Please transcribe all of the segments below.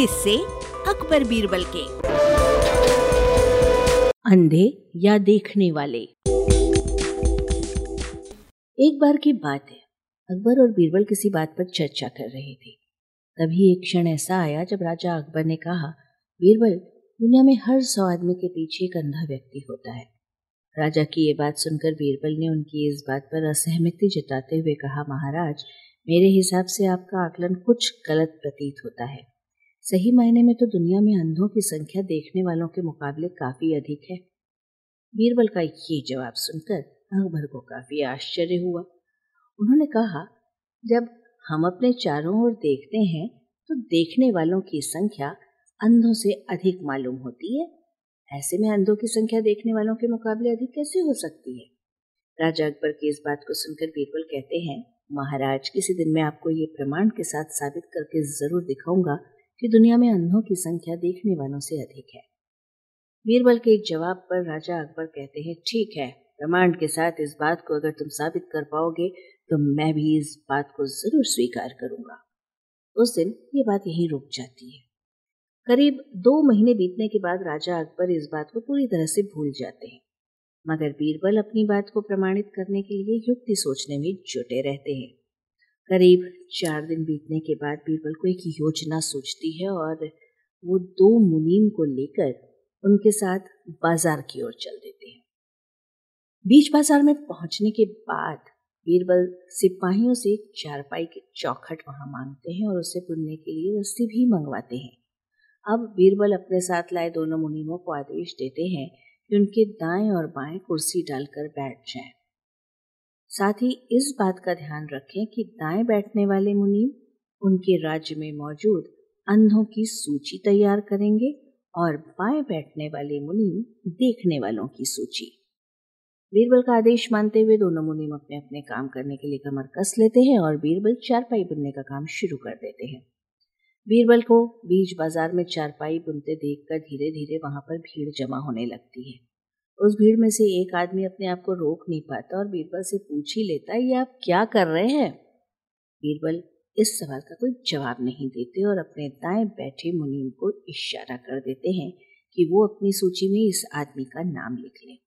किससे अकबर बीरबल के। अंधे या देखने वाले। एक बार की बात है, अकबर और बीरबल किसी बात पर चर्चा कर रहे थे। तभी एक क्षण ऐसा आया जब राजा अकबर ने कहा, बीरबल, दुनिया में हर सौ आदमी के पीछे एक अंधा व्यक्ति होता है। राजा की ये बात सुनकर बीरबल ने उनकी इस बात पर असहमति जताते हुए कहा, महाराज, मेरे हिसाब से आपका आकलन कुछ गलत प्रतीत होता है। सही मायने में तो दुनिया में अंधों की संख्या देखने वालों के मुकाबले काफ़ी अधिक है। बीरबल का ये जवाब सुनकर अकबर को काफ़ी आश्चर्य हुआ। उन्होंने कहा, जब हम अपने चारों ओर देखते हैं तो देखने वालों की संख्या अंधों से अधिक मालूम होती है। ऐसे में अंधों की संख्या देखने वालों के मुकाबले अधिक कैसे हो सकती है? राजा अकबर की इस बात को सुनकर बीरबल कहते हैं, महाराज, किसी दिन मैं आपको ये प्रमाण के साथ साबित करके ज़रूर दिखाऊँगा कि दुनिया में अंधों की संख्या देखने वालों से अधिक है। बीरबल के एक जवाब पर राजा अकबर कहते हैं, ठीक है प्रमाण के साथ इस बात को अगर तुम साबित कर पाओगे तो मैं भी इस बात को ज़रूर स्वीकार करूँगा। उस दिन ये बात यहीं रुक जाती है। करीब दो महीने बीतने के बाद राजा अकबर इस बात को पूरी तरह से भूल जाते हैं। मगर बीरबल अपनी बात को प्रमाणित करने के लिए युक्ति सोचने में जुटे रहते हैं। करीब चार दिन बीतने के बाद बीरबल को एक योजना सोचती है और वो दो मुनीम को लेकर उनके साथ बाज़ार की ओर चल देते हैं बीच बाज़ार में पहुँचने के बाद बीरबल सिपाहियों से चारपाई के चौखट वहाँ मांगते हैं और उसे बुनने के लिए रस्सी भी मंगवाते हैं अब बीरबल अपने साथ लाए दोनों मुनीमों को आदेश देते हैं कि उनके दाएँ और बाएँ कुर्सी डालकर बैठ जाएँ। साथ ही इस बात का ध्यान रखें कि दाएँ बैठने वाले मुनीम उनके राज्य में मौजूद अंधों की सूची तैयार करेंगे और बाएँ बैठने वाले मुनीम देखने वालों की सूची। बीरबल का आदेश मानते हुए दोनों मुनीम अपने अपने काम करने के लिए कमर कस लेते हैं और बीरबल चारपाई बुनने का काम शुरू कर देते हैं। बीरबल को बीज बाज़ार में चारपाई बुनते देखकर धीरे धीरे वहाँ पर भीड़ जमा होने लगती है। उस भीड़ में से एक आदमी अपने आप को रोक नहीं पाता और बीरबल से पूछ ही लेता ये आप क्या कर रहे हैं? बीरबल इस सवाल का कोई जवाब नहीं देते और अपने दाएँ बैठे मुनीम को इशारा कर देते हैं कि वो अपनी सूची में इस आदमी का नाम लिख लें।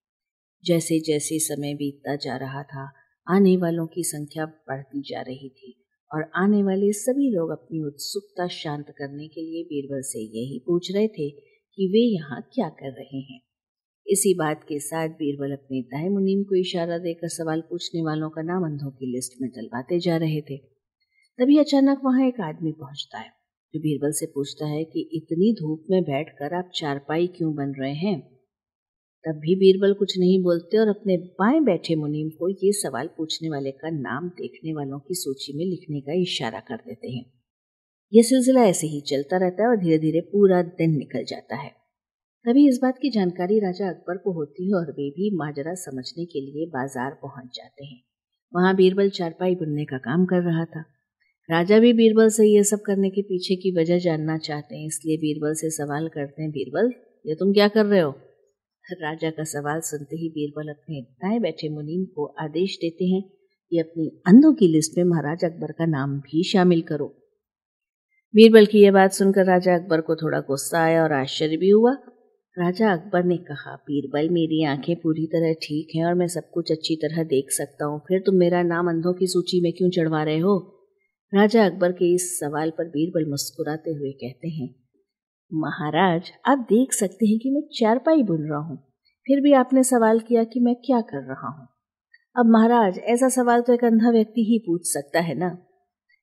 जैसे जैसे समय बीतता जा रहा था, आने वालों की संख्या बढ़ती जा रही थी और आने वाले सभी लोग अपनी उत्सुकता शांत करने के लिए बीरबल से यही पूछ रहे थे कि वे यहाँ क्या कर रहे हैं। इसी बात के साथ बीरबल अपने दाए मुनीम को इशारा देकर सवाल पूछने वालों का नाम अंधों की लिस्ट में डलवाते जा रहे थे। तभी अचानक वहाँ एक आदमी पहुँचता है, जो बीरबल से पूछता है कि, इतनी धूप में बैठकर आप चारपाई क्यों बन रहे हैं? तब भी बीरबल कुछ नहीं बोलते और अपने बाएँ बैठे मुनीम को ये सवाल पूछने वाले का नाम देखने वालों की सूची में लिखने का इशारा कर देते हैं। यह सिलसिला ऐसे ही चलता रहता है और धीरे धीरे पूरा दिन निकल जाता है। तभी इस बात की जानकारी राजा अकबर को होती है और वे भी माजरा समझने के लिए बाज़ार पहुँच जाते हैं। वहाँ बीरबल चारपाई बुनने का काम कर रहा था। राजा भी बीरबल से यह सब करने के पीछे की वजह जानना चाहते हैं, इसलिए बीरबल से सवाल करते हैं, बीरबल, ये तुम क्या कर रहे हो? राजा का सवाल सुनते ही बीरबल अपने दाएँ बैठे मुनीम को आदेश देते हैं कि अपनी अंधों की लिस्ट में महाराज अकबर का नाम भी शामिल करो। बीरबल की यह बात सुनकर राजा अकबर को थोड़ा गुस्सा आया और आश्चर्य भी हुआ। राजा अकबर ने कहा बीरबल मेरी आँखें पूरी तरह ठीक हैं और मैं सब कुछ अच्छी तरह देख सकता हूँ। फिर तुम मेरा नाम अंधों की सूची में क्यों चढ़वा रहे हो? राजा अकबर के इस सवाल पर बीरबल मुस्कुराते हुए कहते हैं, महाराज, आप देख सकते हैं कि मैं चारपाई बुन रहा हूँ। फिर भी आपने सवाल किया कि मैं क्या कर रहा हूँ। अब महाराज, ऐसा सवाल तो एक अंधा व्यक्ति ही पूछ सकता है ना?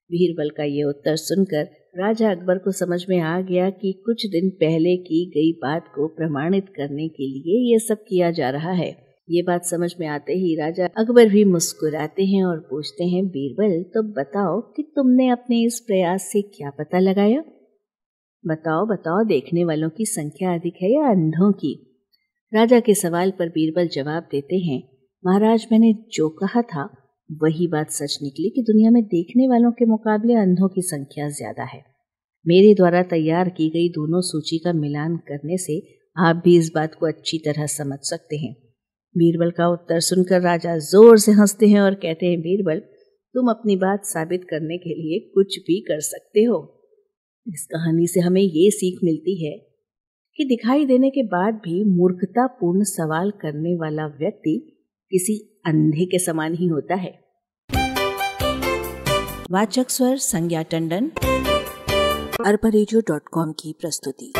बीरबल का ये उत्तर सुनकर राजा अकबर को समझ में आ गया कि कुछ दिन पहले की गई बात को प्रमाणित करने के लिए ये सब किया जा रहा है। ये बात समझ में आते ही राजा अकबर भी मुस्कुराते हैं और पूछते हैं, बीरबल तो बताओ कि तुमने अपने इस प्रयास से क्या पता लगाया? बताओ बताओ, देखने वालों की संख्या अधिक है या अंधों की? राजा के सवाल पर बीरबल जवाब देते हैं, महाराज, मैंने जो कहा था वही बात सच निकली कि दुनिया में देखने वालों के मुकाबले अंधों की संख्या ज़्यादा है। मेरे द्वारा तैयार की गई दोनों सूची का मिलान करने से आप भी इस बात को अच्छी तरह समझ सकते हैं। बीरबल का उत्तर सुनकर राजा ज़ोर से हँसते हैं और कहते हैं, बीरबल, तुम अपनी बात साबित करने के लिए कुछ भी कर सकते हो। इस कहानी से हमें ये सीख मिलती है कि दिखाई देने के बाद भी मूर्खतापूर्ण सवाल करने वाला व्यक्ति किसी अंधे के समान ही होता है। वाचक स्वर संज्ञा टंडन। अरबा की प्रस्तुति।